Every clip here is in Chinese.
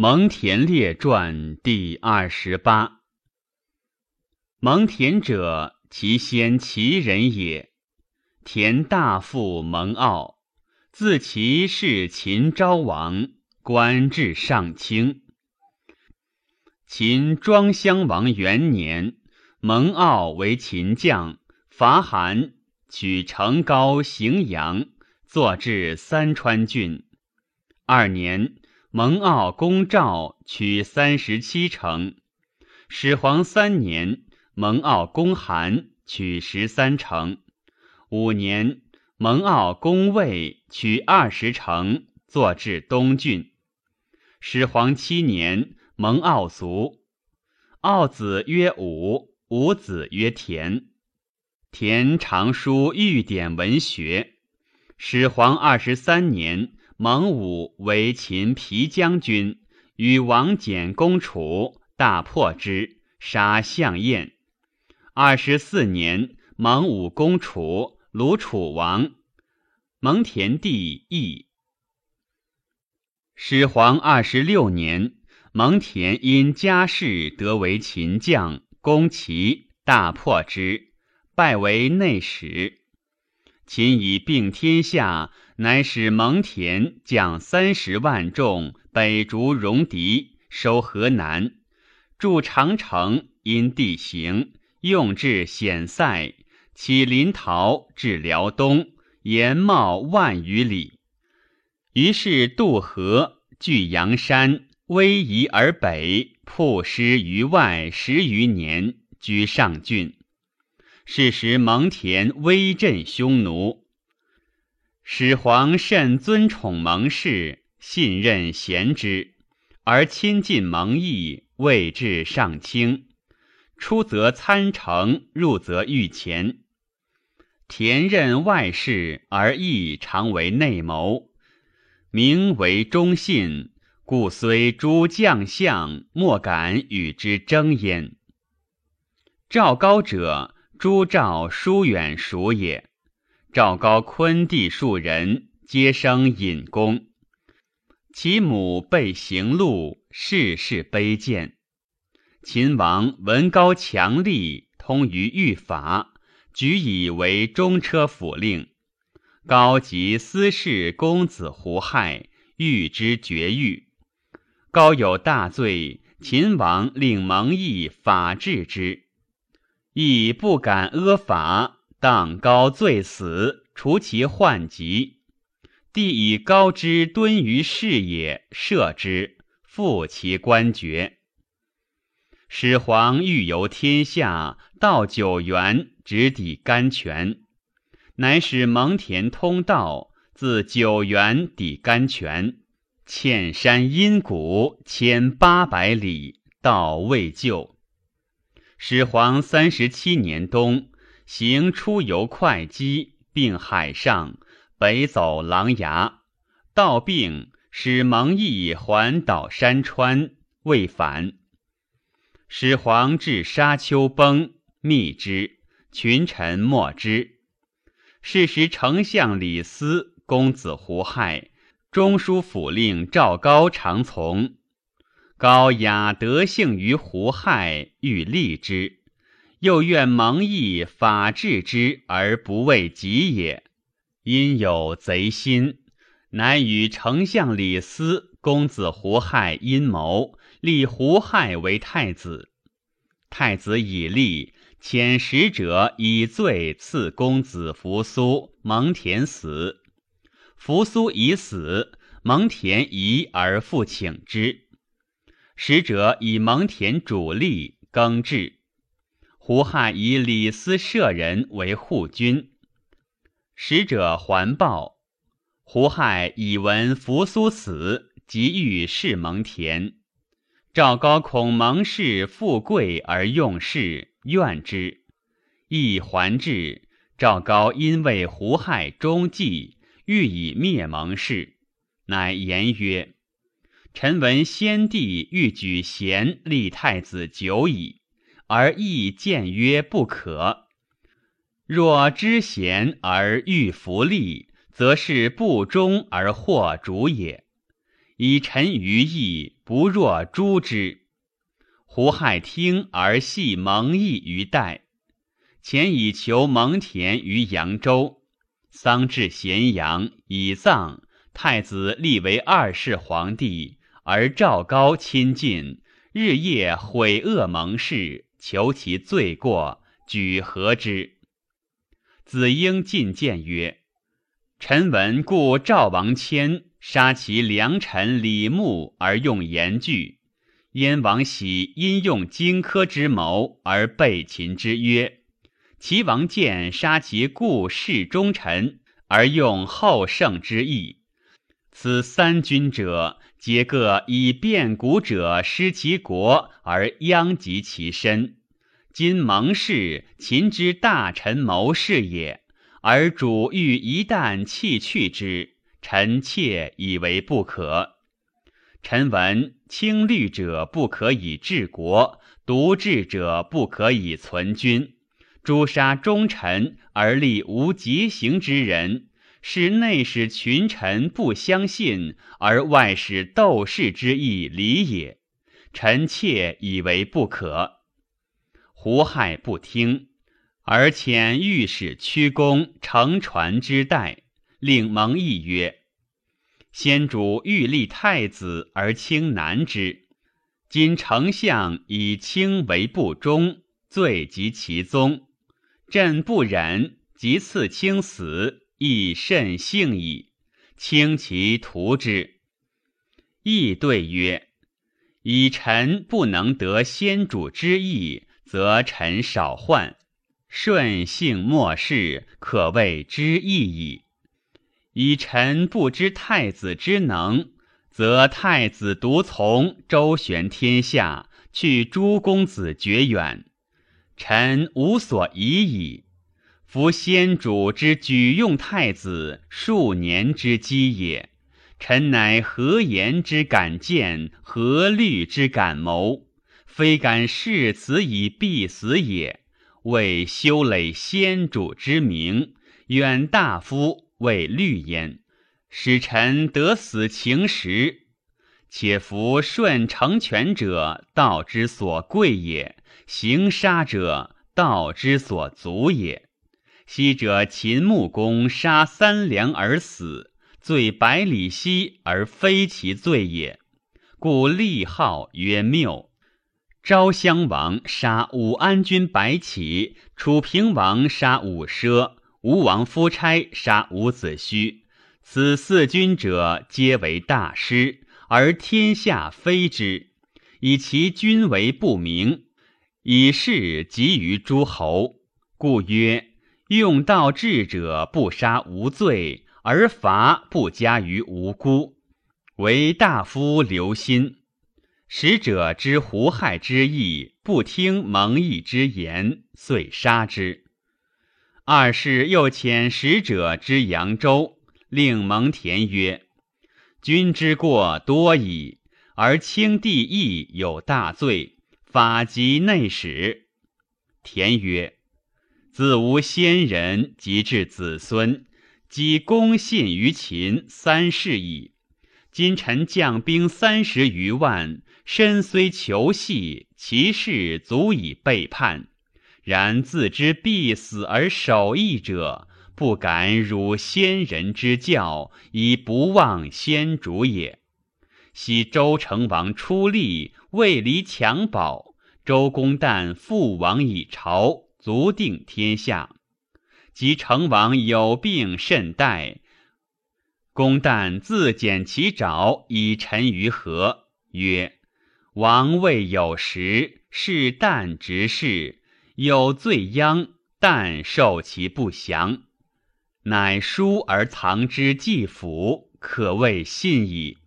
蒙恬列传第二十八。蒙恬者，其先齐人也。田大父蒙骜，自其是秦昭王，官至上卿。秦庄襄王元年，蒙骜为秦将，伐韩，取成高、荥阳，坐至三川郡。二年。蒙骜攻赵，取三十七城。始皇三年，蒙骜攻韩，取十三城。五年，蒙骜攻魏，取二十城，坐至东郡。始皇七年，蒙骜卒。骜子曰武，武子曰田。田常书御典文学。始皇二十三年。蒙武为秦皮将军，与王翦攻楚，大破之，杀项燕。二十四年，蒙武攻楚，鲁楚王。蒙恬帝义。始皇二十六年，蒙恬因家世得为秦将，攻齐，大破之，拜为内史。秦以并天下。乃使蒙恬将三十万众北逐戎狄，收河南，筑长城。因地形用至险塞，起临洮至辽东，延茂万余里。于是渡河，据阳山，威夷而北，曝师于外十余年，居上郡。是时蒙恬威震匈奴。始皇甚尊宠蒙氏，信任贤之，而亲近蒙毅，位至上卿。出则参乘，入则御前。田任外事，而毅常为内谋，名为忠信，故虽诸将相，莫敢与之争焉。赵高者，诸赵疏远属也。赵高昆弟数人，皆生隐公。其母被行路，世事卑贱。秦王闻高强力，通于御法，举以为中车府令。高即私事公子胡亥，欲之绝狱。高有大罪，秦王令蒙毅法治之，亦不敢阿法。当高罪死，除其患疾。帝以高之敦于事也，赦之，复其官爵。始皇欲游天下，到九原，直抵甘泉，乃使蒙恬通道，自九原抵甘泉，堑山阴谷千八百里，道未就。始皇三十七年冬。行出游会稽，并海上，北走琅琊，道病，使蒙毅环岛山川，未返。始皇至沙丘崩，密之，群臣莫之。是时丞相李斯、公子胡亥、中书府令赵高常从。高雅德性于胡亥，欲立之。又愿蒙毅法治之而不为己也，因有贼心，乃与丞相李斯、公子胡亥阴谋，立胡亥为太子。太子以立，遣使者以罪赐公子扶苏、蒙恬死。扶苏已死，蒙恬疑而复请之。使者以蒙恬主立，更制。胡亥以李斯舍人为护军，使者还报。胡亥以闻扶苏死，即欲弑蒙恬。赵高恐蒙氏富贵而用事，怨之，亦还至。赵高因为胡亥忠计，欲以灭蒙氏，乃言曰：“臣闻先帝欲举贤立太子久矣。”而亦见曰不可。若知贤而欲福利，则是不忠而惑主也。以臣于义，不若诛之。胡亥听而系蒙毅于代，前以求蒙恬于扬州，丧至咸阳，以葬。太子立为二世皇帝，而赵高亲近，日夜毁恶蒙氏，求其罪过，举何之。子婴进谏曰：“臣闻故赵王谦杀其良臣李牧而用言惧，燕王喜因用荆轲之谋而背秦之约，齐王建杀其故事忠臣而用后胜之意。此三军者，皆各以变古者失其国而殃及其身。”今蒙氏秦之大臣谋士也，而主欲一旦弃去之，臣妾以为不可。臣闻轻虑者不可以治国，独治者不可以存君。诛杀忠臣而立无极行之人，是内使群臣不相信，而外使斗士之意理也。臣妾以为不可。胡亥不听，而遣御史屈公乘船之代，令蒙毅曰：“先主欲立太子而轻难之，今丞相以轻为不忠，罪及其宗，朕不忍，即赐卿死，亦甚幸矣。轻其图之。”毅对曰：“以臣不能得先主之意。”则臣少患，顺性莫事，可谓知义矣。以臣不知太子之能，则太子独从周旋天下，去诸公子绝远，臣无所疑矣。夫先主之举用太子数年之机也，臣乃何言之敢谏，何虑之敢谋？非敢誓此以必死也，为修累先主之名，远大夫为虑焉，使臣得死情实。且夫顺成全者，道之所贵也；行杀者，道之所足也。昔者秦穆公杀三良而死，罪百里奚而非其罪也，故立号曰谬。昭襄王杀武安君白起，楚平王杀武奢，吴王夫差杀伍子胥。此四君者，皆为大师，而天下非之，以其君为不明，以事及于诸侯。故曰：用道治者，不杀无罪，而罚不加于无辜，为大夫留心。使者知胡亥之意，不听蒙毅之言，遂杀之。二是又遣使者之扬州，令蒙恬曰：“君之过多矣，而轻帝义有大罪，法及内史。”田曰：“自无先人，及至子孙，积公信于秦三世矣。今臣将兵三十余万。”身虽求系，其事足以背叛。然自知必死而守义者，不敢辱先人之教，以不忘先主也。昔周成王出力，未离襁褓，周公旦父王以朝，足定天下。及成王有病甚殆，公旦自剪其爪，以陈于河，曰。王位有时，是旦执事，有罪殃，旦受其不祥，乃书而藏之祭府，可谓信矣。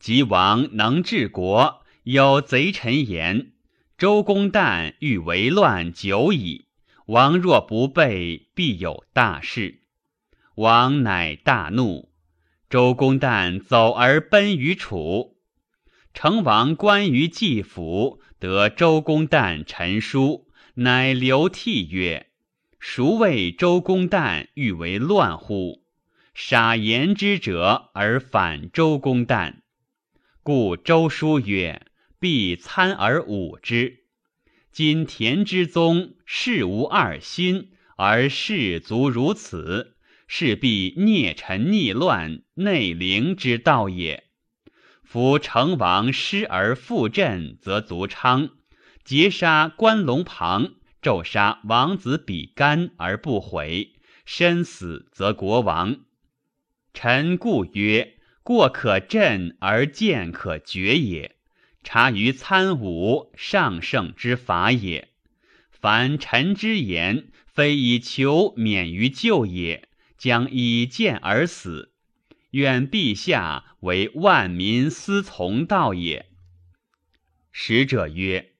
及王能治国，有贼臣言：周公旦欲为乱久矣，王若不备，必有大事。王乃大怒，周公旦走而奔于楚。成王观于季府，得周公旦陈书，乃流涕曰：“孰谓周公旦欲为乱乎？杀言之者而反周公旦。”故周书曰：“必参而侮之。”今田之宗事无二心，而士卒如此，势必孽臣逆乱，内陵之道也。夫成王失而复振，则足昌；劫杀关龙旁，骤杀王子比干而不悔，身死则国亡。臣故曰：过可振而见可绝也。察于参伍，上圣之法也。凡臣之言，非以求免于救也，将以剑而死。愿陛下为万民思从道也。使者曰：“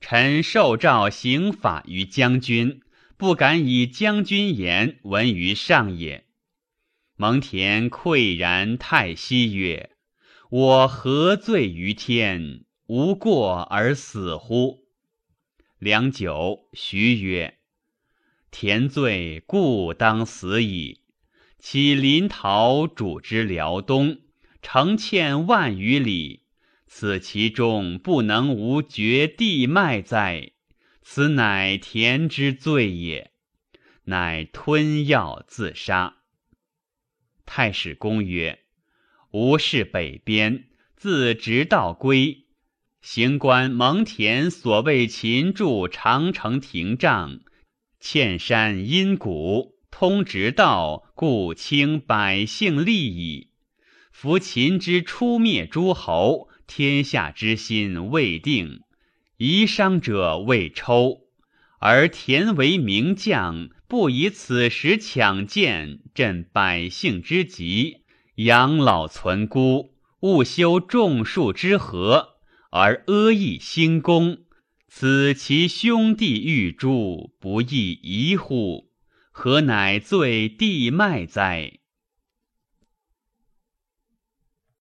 臣受诏行法于将军，不敢以将军言闻于上也。”蒙恬喟然叹息曰：“我何罪于天？”无过而死乎？良久，徐曰：“田罪，故当死矣。其临洮主之辽东，城堑万余里，此其中不能无绝地脉哉？此乃田之罪也。乃吞药自杀。”太史公曰：“吾视北边，自直道归。”行官蒙恬所谓秦筑长城亭障，堑山阴谷，通直道，故清百姓利矣。夫秦之出灭诸侯，天下之心未定，夷商者未抽，而田为名将，不以此时抢建，振百姓之急，养老存孤，勿修种树之河。而阿意兴功，此其兄弟欲诛，不亦疑乎？何乃罪地脉哉？